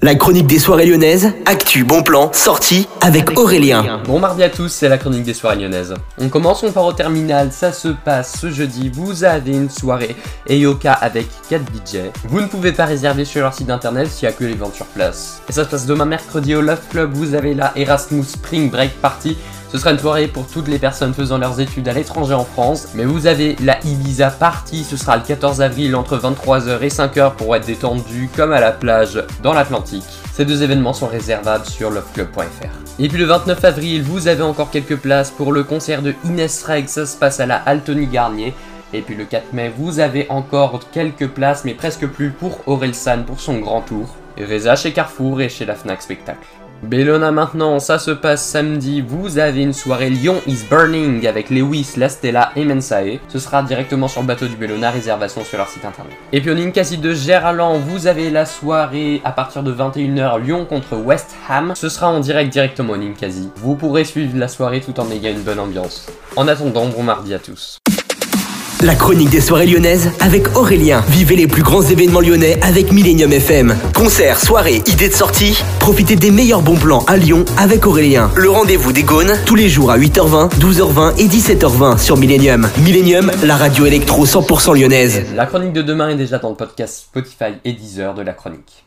La chronique des soirées lyonnaises, actu, bon plan, sortie avec Aurélien. Bon mardi à tous, c'est la chronique des soirées lyonnaises. On commence, on part au terminal, ça se passe ce jeudi, vous avez une soirée Eyoka avec 4 DJ. Vous ne pouvez pas réserver sur leur site internet s'il n'y a que les ventes sur place. Et ça se passe demain mercredi au Love Club, vous avez la Erasmus Spring Break Party. Ce sera une soirée pour toutes les personnes faisant leurs études à l'étranger en France. Mais vous avez la Ibiza Party, ce sera le 14 avril entre 23h et 5h pour être détendu comme à la plage dans l'Atlantique. Ces deux événements sont réservables sur loveclub.fr. Et puis le 29 avril, vous avez encore quelques places pour le concert de Inès Reg, ça se passe à la Altony Garnier. Et puis le 4 mai, vous avez encore quelques places, mais presque plus pour San pour son grand tour. Reza chez Carrefour et chez la Fnac Spectacle. Bellona maintenant, ça se passe samedi, vous avez une soirée Lyon is Burning avec Lewis, La Stella et Mensae. Ce sera directement sur le bateau du Bellona, réservation sur leur site internet. Et puis au Ninkasi de Géraldland, vous avez la soirée à partir de 21h Lyon contre West Ham. Ce sera en direct directement au Ninkasi. Vous pourrez suivre la soirée tout en ayant une bonne ambiance. En attendant, bon mardi à tous. La chronique des soirées lyonnaises avec Aurélien. Vivez les plus grands événements lyonnais avec Millennium FM. Concerts, soirées, idées de sortie. Profitez des meilleurs bons plans à Lyon avec Aurélien. Le rendez-vous des Gaunes tous les jours à 8h20, 12h20 et 17h20 sur Millennium. Millennium, la radio électro 100% lyonnaise. La chronique de demain est déjà dans le podcast Spotify et Deezer de la chronique.